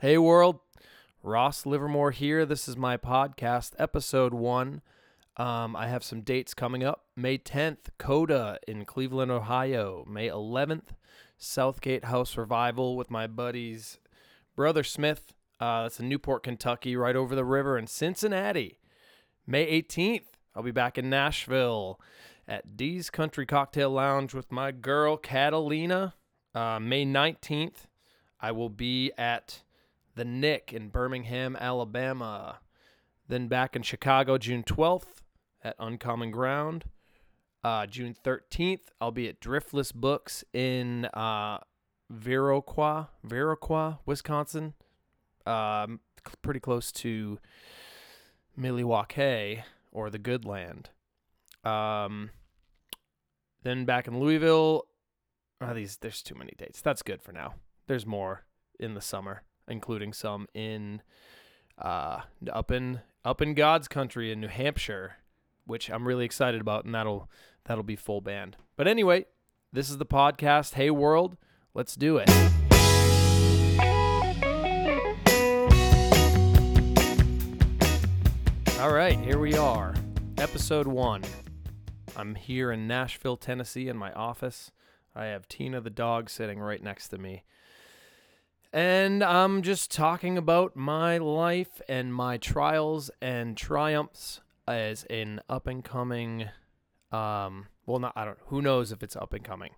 Hey, world. Ross Livermore here. This is my podcast, episode one. Um, I have some dates coming up. May 10th, Coda in Cleveland, Ohio. May 11th, Southgate House Revival with my buddies Brother Smith. Uh, that's in Newport, Kentucky, right over the river in Cincinnati. May 18th, I'll be back in Nashville at Dee's Country Cocktail Lounge with my girl Catalina. Uh, May 19th, I will be at the Nick in Birmingham, Alabama. Then back in Chicago, June 12th at Uncommon Ground. Uh, June 13th, I'll be at Driftless Books in uh, Viroqua, Viroqua, Wisconsin. Um, pretty close to Milwaukee or the Good Land. Um, then back in Louisville, oh, these there's too many dates. That's good for now. There's more in the summer, including some in uh, up in up in God's country in New Hampshire, which I'm really excited about, and that'll that'll be full band. But anyway, this is the podcast. Hey world, let's do it. All right, here we are. Episode one. I'm here in Nashville, Tennessee, in my office. I have Tina the dog sitting right next to me. And I'm just talking about my life and my trials and triumphs as an up and coming um well not I don't who knows if it's up and coming.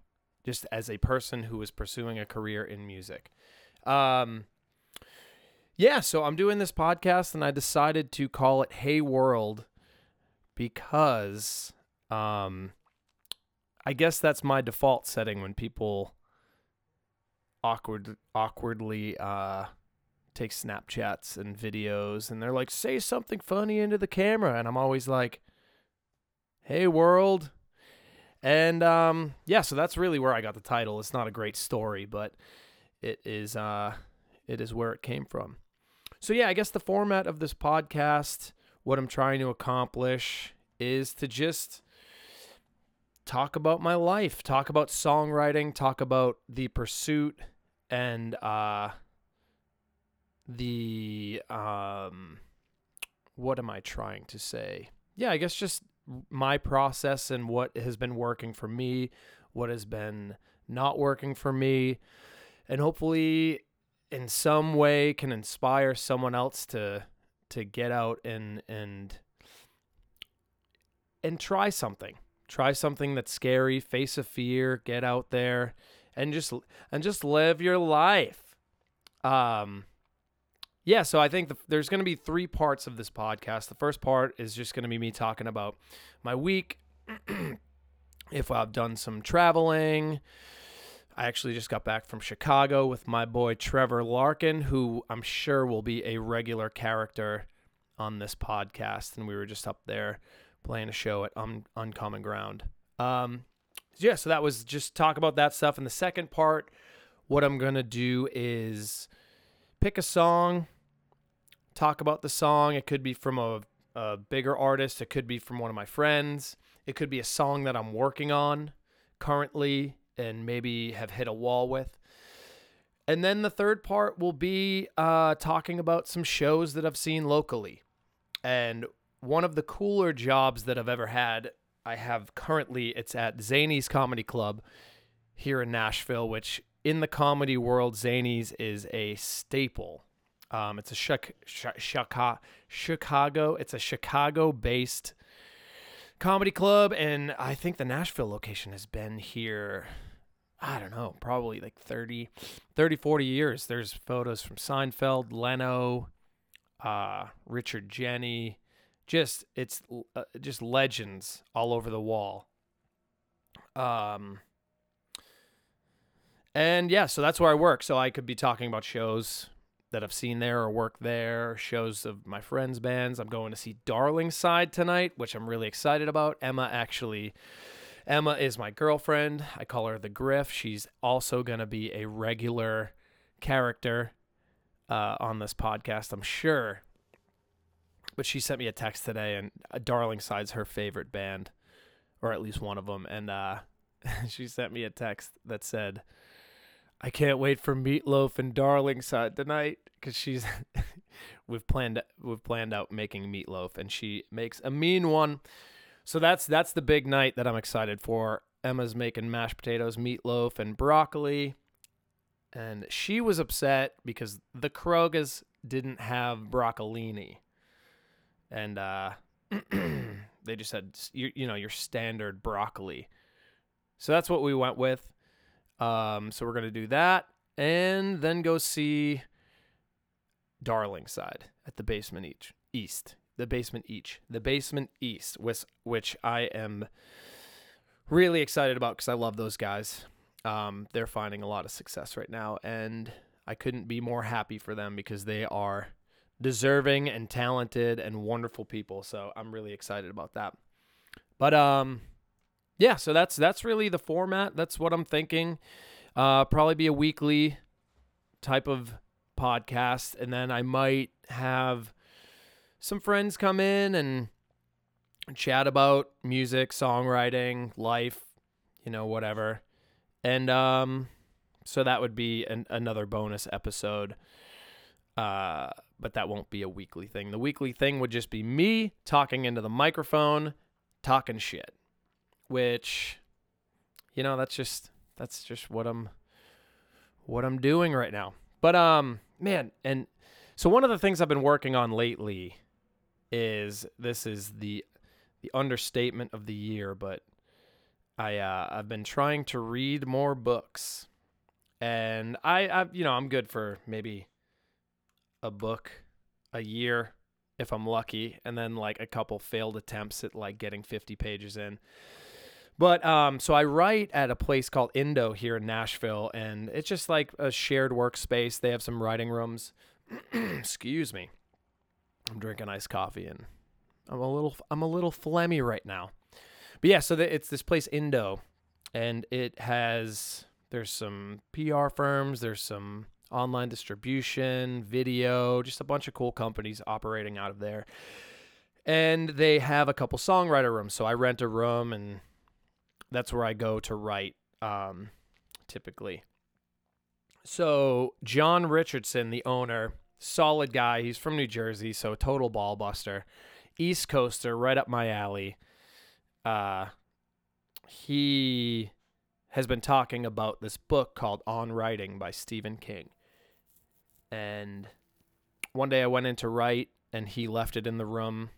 Just as a person who is pursuing a career in music. Um yeah, so I'm doing this podcast and I decided to call it Hey World because um I guess that's my default setting when people awkward awkwardly uh take Snapchats and videos and they're like say something funny into the camera and I'm always like hey world. And um yeah so that's really where I got the title. It's not a great story but it is uh it is where it came from. So yeah I guess the format of this podcast what I'm trying to accomplish is to just talk about my life, talk about songwriting, talk about the pursuit and uh the um what am I trying to say? Yeah, I guess just my process and what has been working for me, what has been not working for me, and hopefully in some way can inspire someone else to to get out and and and try something. Try something that's scary, face a fear, get out there and just and just live your life. Um yeah, so I think the, there's going to be three parts of this podcast. The first part is just going to be me talking about my week, if I've done some traveling. I actually just got back from Chicago with my boy Trevor Larkin, who I'm sure will be a regular character on this podcast. And we were just up there playing a show at Un- Uncommon Ground. Um, yeah, so that was just talk about that stuff. And the second part, what I'm going to do is pick a song, talk about the song. It could be from a, a bigger artist, it could be from one of my friends, it could be a song that I'm working on currently and maybe have hit a wall with. And then the third part will be uh, talking about some shows that I've seen locally. And one of the cooler jobs that I've ever had, I have currently, it's at Zanies Comedy Club here in Nashville, which in the comedy world, Zanies is a staple. Um, it's a Chic- Chi- Chicago. It's a Chicago-based comedy club, and I think the Nashville location has been here. I don't know, probably like 30, 30 40 years. There's photos from Seinfeld, Leno, uh, Richard Jeni. Just it's uh, just legends all over the wall. Um, and yeah, so that's where I work. So I could be talking about shows that I've seen there or work there, shows of my friends' bands. I'm going to see Darlingside tonight, which I'm really excited about. Emma actually Emma is my girlfriend. I call her the Griff. She's also going to be a regular character uh, on this podcast, I'm sure. But she sent me a text today, and uh, Darlingside's her favorite band, or at least one of them. And uh, she sent me a text that said, I can't wait for meatloaf and Darlingside tonight because she's we've planned we've planned out making meatloaf and she makes a mean one. So that's that's the big night that I'm excited for. Emma's making mashed potatoes, meatloaf, and broccoli. And she was upset because the Kroger's didn't have broccolini. And uh, they just had, you, you know, your standard broccoli. So that's what we went with. Um, so we're going to do that and then go see Darlingside at the basement each east. The basement each. The basement east, which, which I am really excited about because I love those guys. Um, they're finding a lot of success right now, and I couldn't be more happy for them because they are deserving and talented and wonderful people. So I'm really excited about that. But um, yeah, so that's that's really the format. That's what I'm thinking. Uh, probably be a weekly type of podcast, and then I might have some friends come in and chat about music, songwriting, life, you know, whatever. And um, so that would be an, another bonus episode. Uh, but that won't be a weekly thing. The weekly thing would just be me talking into the microphone, talking shit, which, you know, that's just that's just what I'm what I'm doing right now. But um, man, and so one of the things I've been working on lately is this is the the understatement of the year, but I uh, I've been trying to read more books, and I, I you know I'm good for maybe a book a year if I'm lucky, and then like a couple failed attempts at like getting 50 pages in. But um, so I write at a place called Indo here in Nashville, and it's just like a shared workspace. They have some writing rooms. Excuse me. I'm drinking iced coffee and I'm a little I'm a little phlegmy right now. But yeah, so the, it's this place Indo, and it has there's some PR firms, there's some online distribution, video, just a bunch of cool companies operating out of there. And they have a couple songwriter rooms. So I rent a room and that's where I go to write um, typically. So John Richardson, the owner, solid guy. He's from New Jersey, so total ball buster. East Coaster, right up my alley. Uh, he has been talking about this book called On Writing by Stephen King. And one day I went in to write, and he left it in the room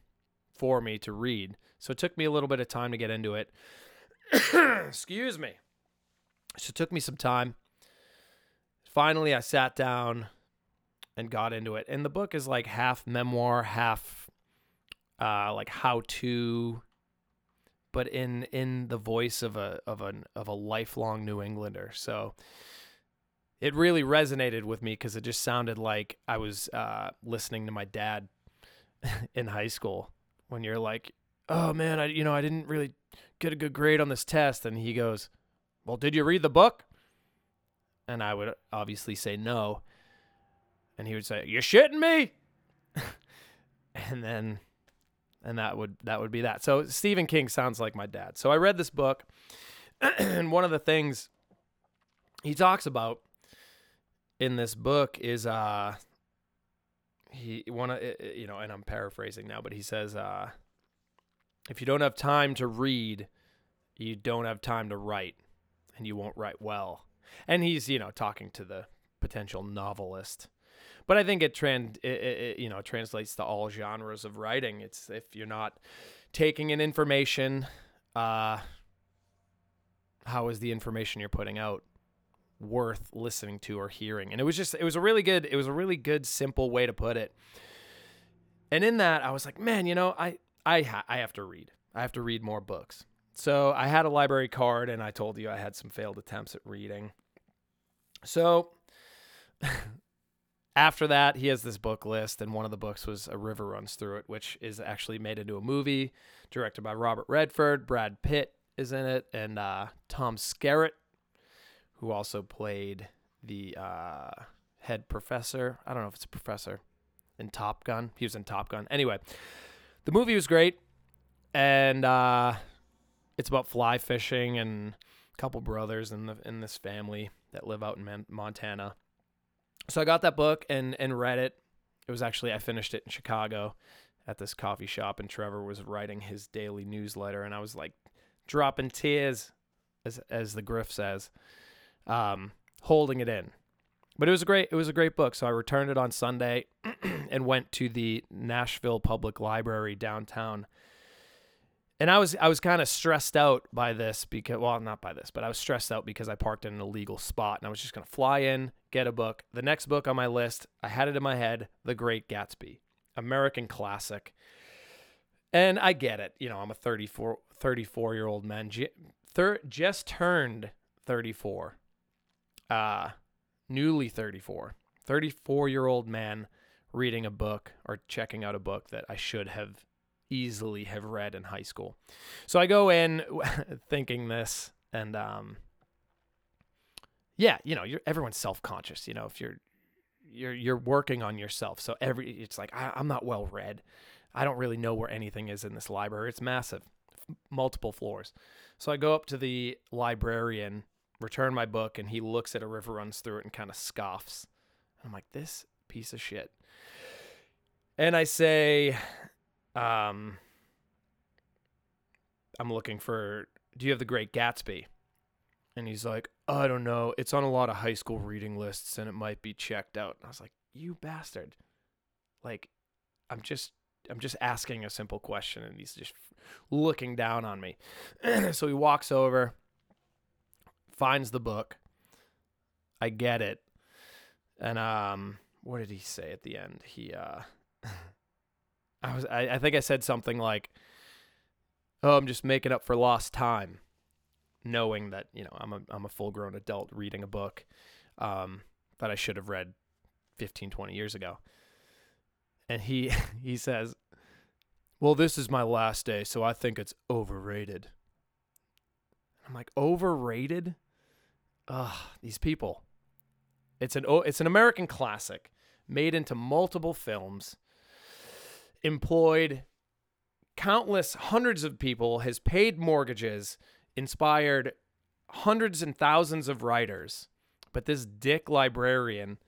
for me to read. So it took me a little bit of time to get into it. Excuse me. So it took me some time. Finally, I sat down and got into it. And the book is like half memoir, half uh, like how to, but in in the voice of a of an of a lifelong New Englander. So it really resonated with me because it just sounded like I was uh, listening to my dad in high school when you're like, "Oh man, I you know I didn't really get a good grade on this test," and he goes, "Well, did you read the book?" And I would obviously say no, and he would say, "You shitting me?" and then and that would that would be that. So Stephen King sounds like my dad. So I read this book, and one of the things he talks about in this book is uh he one of you know, and I'm paraphrasing now, but he says uh if you don't have time to read, you don't have time to write, and you won't write well. And he's you know talking to the potential novelist but I think it trend you know translates to all genres of writing. It's if you're not taking in information, uh, how is the information you're putting out worth listening to or hearing? And it was just it was a really good it was a really good simple way to put it. And in that, I was like, man, you know, I I ha- I have to read. I have to read more books. So I had a library card, and I told you I had some failed attempts at reading. So after that, he has this book list, and one of the books was A River Runs Through It, which is actually made into a movie directed by Robert Redford. Brad Pitt is in it, and uh, Tom Skerritt, who also played the uh, head professor. I don't know if it's a professor in Top Gun. He was in Top Gun. Anyway, the movie was great, and uh, it's about fly fishing and a couple brothers in the in this family that live out in Man- Montana. So I got that book and and read it. It was actually I finished it in Chicago at this coffee shop and Trevor was writing his daily newsletter and I was like dropping tears as as the griff says um holding it in. But it was a great it was a great book. So I returned it on Sunday and went to the Nashville Public Library downtown. And I was I was kind of stressed out by this because well not by this, but I was stressed out because I parked in an illegal spot and I was just to fly in, get a book. The next book on my list, I had it in my head, The Great Gatsby. American classic. And I get it. You know, I'm a 34 34 year old man. just turned 34. Uh newly 34. 34 year old man reading a book or checking out a book that I should have easily have read in high school. So I go in thinking this and um yeah, you know, you're everyone's self-conscious, you know, if you're you're you're working on yourself. So every it's like I, I'm not well read. I don't really know where anything is in this library. It's massive, multiple floors. So I go up to the librarian, return my book, and he looks at a river runs through it and kind of scoffs. I'm like, this piece of shit. And I say, um, I'm looking for. Do you have the Great Gatsby? And he's like, I don't know. It's on a lot of high school reading lists and it might be checked out. And I was like, you bastard. Like, I'm just I'm just asking a simple question and he's just looking down on me. so he walks over, finds the book. I get it. And um what did he say at the end? He uh I was I, I think I said something like, Oh, I'm just making up for lost time knowing that you know I'm a I'm a full grown adult reading a book um, that I should have read 15 20 years ago. And he he says, "Well, this is my last day, so I think it's overrated." I'm like, "Overrated?" Ugh, these people. It's an it's an American classic made into multiple films. Employed countless hundreds of people, has paid mortgages, inspired hundreds and thousands of writers, but this dick librarian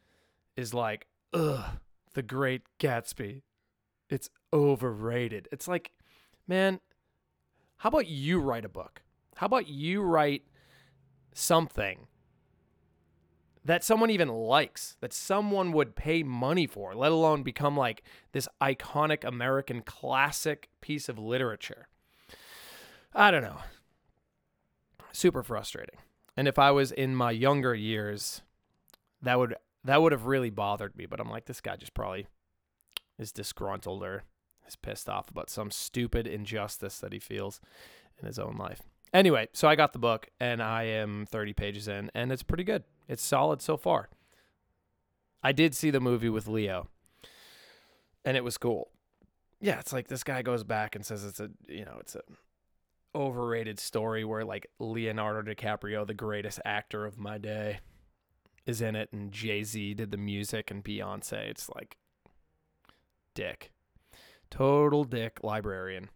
is like, ugh, the great Gatsby. It's overrated. It's like, man, how about you write a book? How about you write something that someone even likes, that someone would pay money for, let alone become like this iconic American classic piece of literature? I don't know super frustrating. And if I was in my younger years, that would that would have really bothered me. But I'm like, this guy just probably is disgruntled or is pissed off about some stupid injustice that he feels in his own life. Anyway, so I got the book and I am 30 pages in, and it's pretty good. It's solid so far. I did see the movie with Leo, and it was cool. Yeah, it's like this guy goes back and says it's a you know it's a overrated story where like Leonardo DiCaprio, the greatest actor of my day, is in it, and Jay Z did the music, and Beyonce. It's like dick, total dick librarian.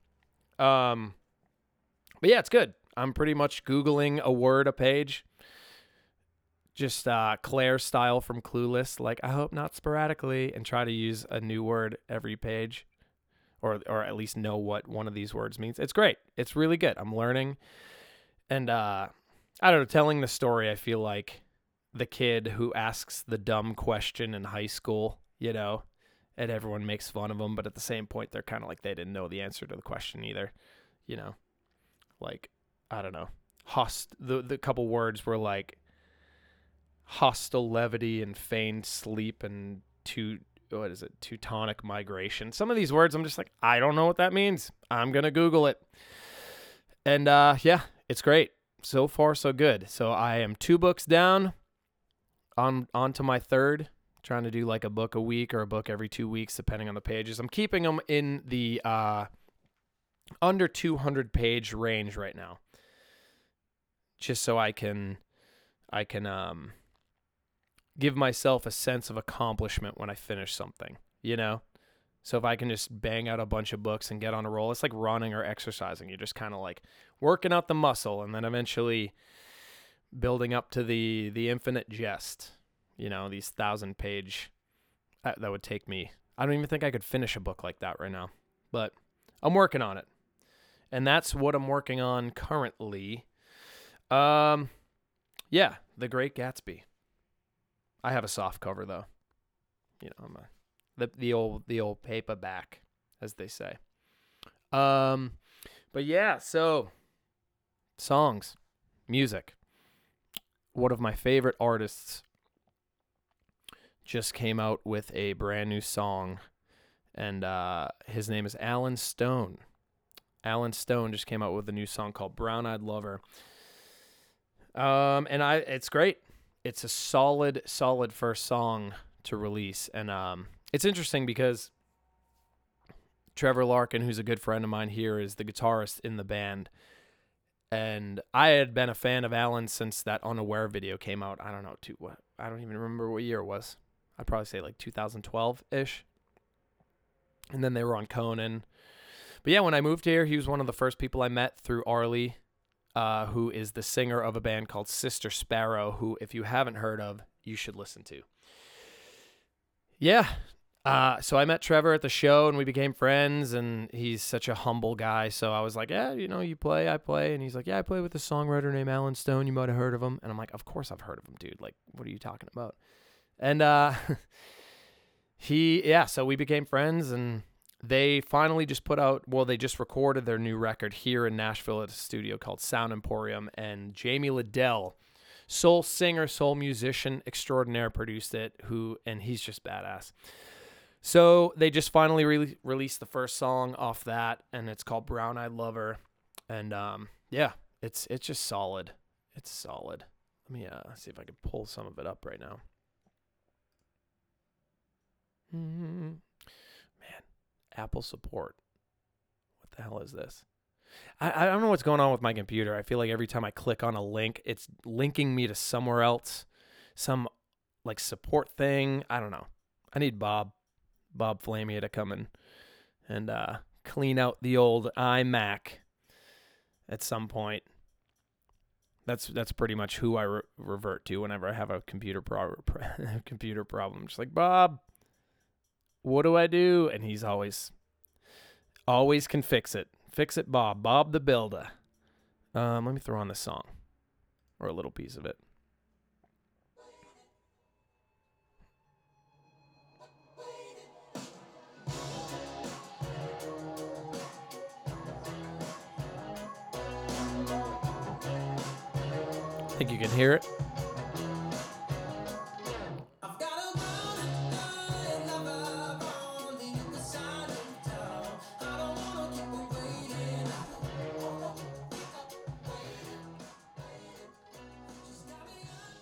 Um, but yeah, it's good. I'm pretty much googling a word a page. Just uh, Claire style from Clueless, like I hope not sporadically, and try to use a new word every page or or at least know what one of these words means. It's great. It's really good. I'm learning, and uh, I don't know. Telling the story, I feel like the kid who asks the dumb question in high school, you know, and everyone makes fun of them, but at the same point, they're kind of like they didn't know the answer to the question either, you know, like I don't know. Host the the couple words were like hostile levity and feigned sleep and two what is it? Teutonic migration. Some of these words i'm just like i don't know what that means. I'm gonna google it. And uh yeah it's great. So far so good. So i am two books down on on to my third. Trying to do like a book a week or a book every two weeks depending on the pages. I'm keeping them in the uh under 200 page range right now just so i can i can um give myself a sense of accomplishment when I finish something, you know? So if I can just bang out a bunch of books and get on a roll, it's like running or exercising. You're just kind of like working out the muscle and then eventually building up to the the infinite jest. You know, these thousand page uh, that would take me. I don't even think I could finish a book like that right now, but I'm working on it, and that's what I'm working on currently. Um, yeah, The Great Gatsby. I have a soft cover though. You know, I'm a the the old the old paperback, as they say. Um, but yeah, so songs, music. One of my favorite artists just came out with a brand new song, and uh, his name is Allen Stone. Allen Stone just came out with a new song called "Brown Eyed Lover." Um, and I, it's great. It's a solid, solid first song to release, and um, it's interesting because Trevor Larkin, who's a good friend of mine here, is the guitarist in the band. And I had been a fan of Allen since that Unaware video came out. I don't know, two, what, I don't even remember what year it was. I'd probably say like 2012 ish. And then they were on Conan. But yeah, when I moved here, he was one of the first people I met through Arleigh, uh, who is the singer of a band called Sister Sparrow, who, if you haven't heard of, you should listen to. Yeah. Uh, so I met Trevor at the show and we became friends and he's such a humble guy. So I was like, yeah, you know, you play, I play. And he's like, yeah, I play with a songwriter named Allen Stone. You might have heard of him. And I'm like, of course I've heard of him, dude. Like, what are you talking about? And, uh, he, yeah, so we became friends and they finally just put out, well, they just recorded their new record here in Nashville at a studio called Sound Emporium. And Jamie Lidell, soul singer, soul musician extraordinaire, produced it. Who and he's just badass. So they just finally re- released the first song off that, and it's called "Brown Eyed Lover," and um, yeah, it's it's just solid. It's solid. Let me uh, see if I can pull some of it up right now. Mm-hmm. Apple support. What the hell is this? I, I don't know what's going on with my computer. I feel like every time I click on a link, it's linking me to somewhere else, some like support thing. I don't know. I need Bob, Bob Flamia to come in and uh, clean out the old iMac at some point. That's that's pretty much who I re- revert to whenever I have a computer pro- computer problem. Just like Bob, what do I do? And he's always always can fix it. Fix It Bob, Bob the Builder. Um, let me throw on the song or a little piece of it. I Think you can hear it?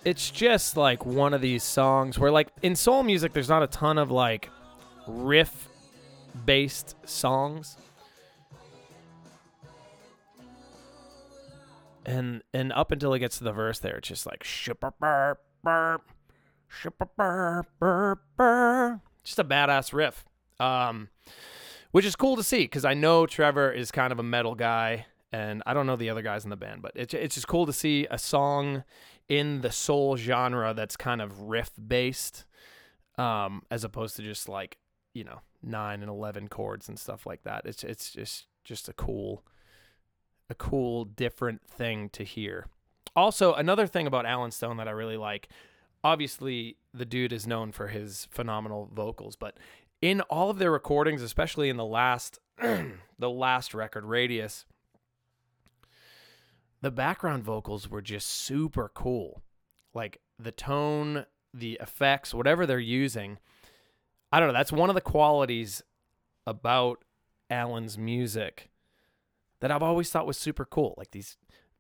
It's just like one of these songs where like in soul music there's not a ton of like riff based songs. And and up until it gets to the verse there it's just like just a badass riff um which is cool to see because i know trevor is kind of a metal guy and i don't know the other guys in the band but it's, it's just cool to see a song in the soul genre that's kind of riff based um, as opposed to just like you know 9 and 11 chords and stuff like that. It's it's just just a cool a cool different thing to hear. Also another thing about Allen Stone that I really like obviously the dude is known for his phenomenal vocals but in all of their recordings especially in the last the last record radius the background vocals were just super cool. Like the tone, the effects, whatever they're using. I don't know. That's one of the qualities about Allen's music that I've always thought was super cool. Like these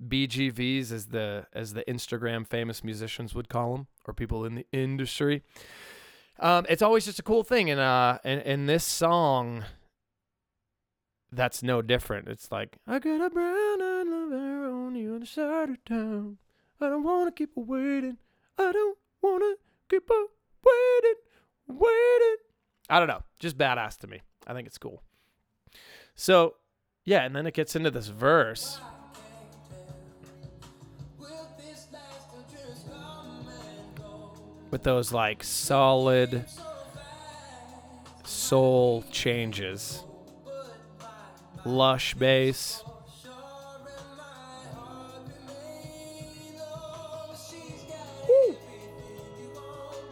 BGVs, as the as the Instagram famous musicians would call them, or people in the industry. Um, it's always just a cool thing, and uh, and, and this song, that's no different. It's like I got a on the other side of town. I don't wanna keep waiting. I don't wanna keep waiting, waiting. I don't know, just badass to me. I think it's cool. So, yeah, and then it gets into this verse. with those like solid soul changes. Lush bass.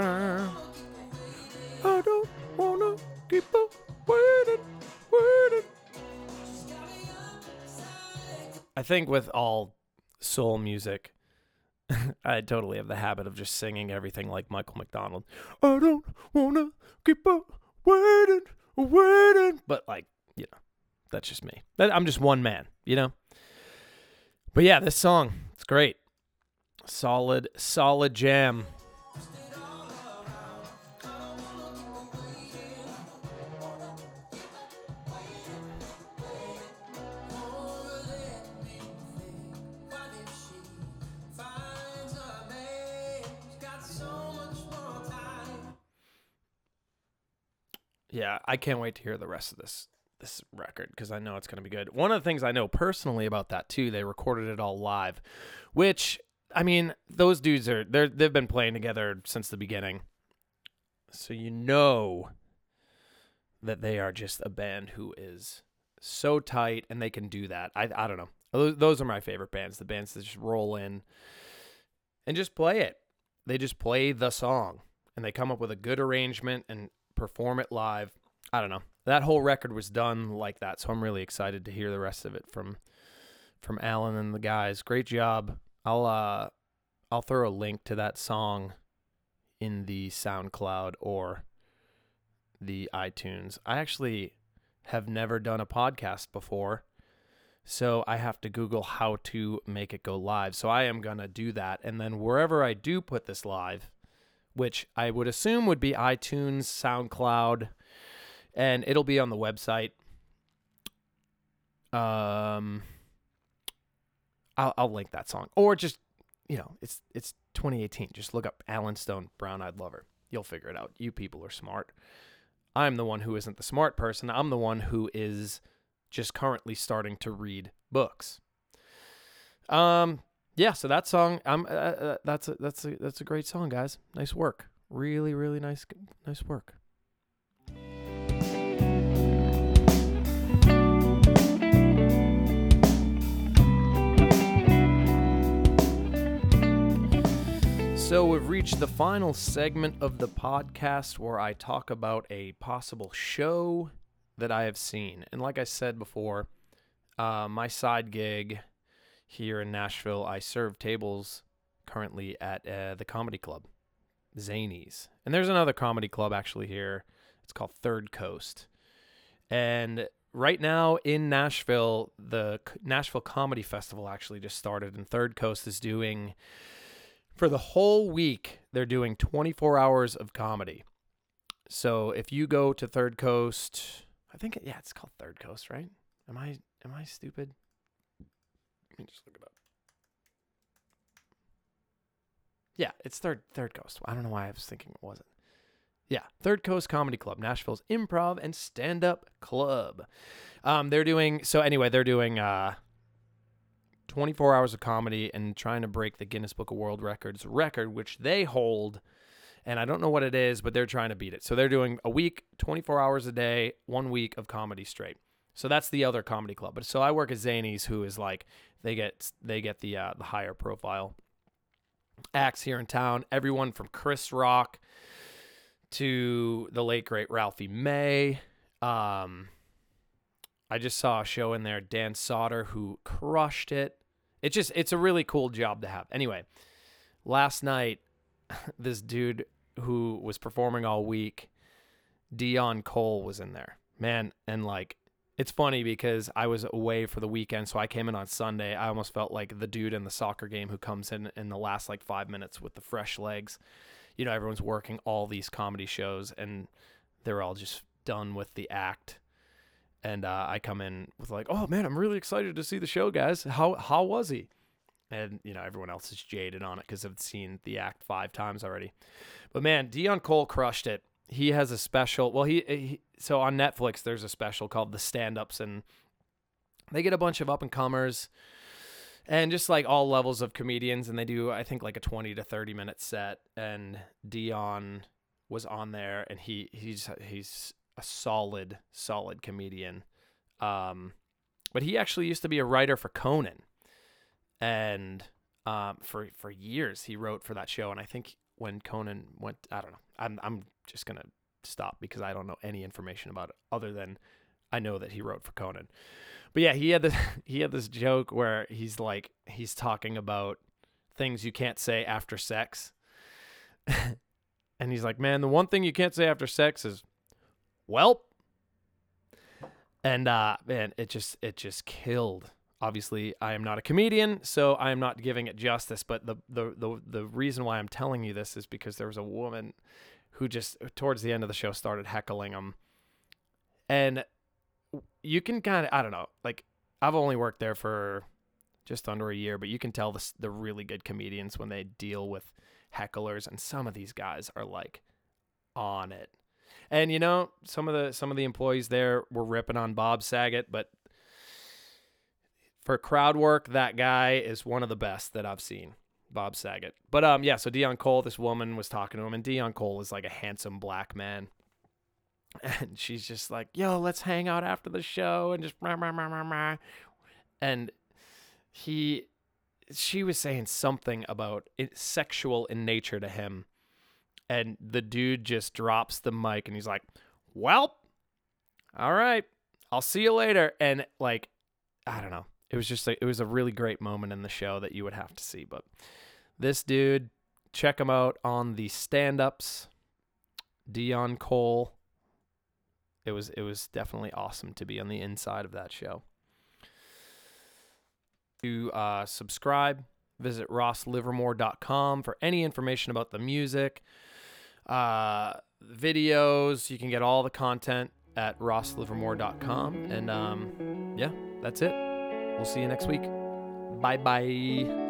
I don't wanna keep on waiting, waiting. I think with all soul music, I totally have the habit of just singing everything like Michael McDonald. I don't wanna keep on waiting, waiting. But like, you know, that's just me. I'm just one man, you know. But yeah, this song, it's great. Solid, solid jam. Yeah, I can't wait to hear the rest of this this record because I know it's going to be good. One of the things I know personally about that too, they recorded it all live, which I mean, those dudes are they're they've been playing together since the beginning. So you know that they are just a band who is so tight and they can do that. I I don't know. Those, those are my favorite bands, the bands that just roll in and just play it. They just play the song and they come up with a good arrangement and perform it live. I don't know. That whole record was done like that, so I'm really excited to hear the rest of it from from Allen and the guys. Great job. I'll uh I'll throw a link to that song in the SoundCloud or the iTunes. I actually have never done a podcast before. So I have to Google how to make it go live. So I am going to do that. And then wherever I do put this live, which I would assume would be iTunes, SoundCloud, and it'll be on the website. Um, I'll, I'll link that song, or just you know, it's it's 2018. Just look up Allen Stone, Brown Eyed Lover. You'll figure it out. You people are smart. I'm the one who isn't the smart person. I'm the one who is just currently starting to read books. Um, yeah. So that song, um, uh, uh, that's a, that's a, that's a great song, guys. Nice work. Really, really nice, nice work. So, we've reached the final segment of the podcast where I talk about a possible show that I have seen. And, like I said before, uh, my side gig here in Nashville, I serve tables currently at uh, the comedy club, Zanies. And there's another comedy club actually here. It's called Third Coast. And right now in Nashville, the Nashville Comedy Festival actually just started, and Third Coast is doing for the whole week they're doing 24 hours of comedy so if you go to third coast i think yeah it's called third coast right am i am i stupid me just look it up yeah it's third third coast i don't know why i was thinking it wasn't yeah third coast comedy club nashville's improv and stand-up club um they're doing so anyway they're doing uh 24 hours of comedy and trying to break the Guinness Book of World Records record, which they hold. And I don't know what it is, but they're trying to beat it. So they're doing a week, 24 hours a day, one week of comedy straight. So that's the other comedy club. But so I work at Zanies, who is like they get they get the uh, the higher profile acts here in town. Everyone from Chris Rock to the late great Ralphie May. Um, I just saw a show in there, Dan Soder, who crushed it. It's just it's a really cool job to have. Anyway, last night this dude who was performing all week, Deon Cole was in there. Man, and like it's funny because I was away for the weekend, so I came in on Sunday. I almost felt like the dude in the soccer game who comes in in the last like 5 minutes with the fresh legs. you know everyone's working all these comedy shows and they're all just done with the act and uh, I come in with like, "Oh man, I'm really excited to see the show, guys. How how was he?" And you know, everyone else is jaded on it because I've seen the act five times already. But man, Deon Cole crushed it. He has a special. Well, he, he so on Netflix there's a special called The Stand Ups, and they get a bunch of up and comers and just like all levels of comedians, and they do I think like a 20 to 30 minute set. And deon was on there, and he he's he's a solid, solid comedian. Um, but he actually used to be a writer for Conan, and um, for for years he wrote for that show. And I think when Conan went, I don't know. I'm I'm just gonna stop because I don't know any information about it other than I know that he wrote for Conan. But yeah, he had this he had this joke where he's like he's talking about things you can't say after sex. and he's like, "Man, the one thing you can't say after sex is well and uh man it just it just killed obviously i am not a comedian so i am not giving it justice but the the the, the reason why i'm telling you this is because there was a woman who just towards the end of the show started heckling him. And you can kind of i don't know like i've only worked there for just under a year but you can tell the, the really good comedians when they deal with hecklers and some of these guys are like on it. And you know, some of the some of the employees there were ripping on Bob Saget, but for crowd work, that guy is one of the best that I've seen. Bob Saget. But um yeah, so Deon Cole, this woman was talking to him, and Deon Cole is like a handsome black man. And she's just like, yo, let's hang out after the show and just rah, rah, rah, rah, rah. and he she was saying something about it sexual in nature to him and the dude just drops the mic and he's like, "Well, all right, I'll see you later." And like, I don't know, it was just a, it was a really great moment in the show that you would have to see. But this dude, check him out on the stand-ups. Deon Cole. It was it was definitely awesome to be on the inside of that show. To uh, subscribe, visit rosslivermore.com for any information about the music uh, videos. You can get all the content at rosslivermore.com. And um, yeah, that's it. We'll see you next week. Bye bye.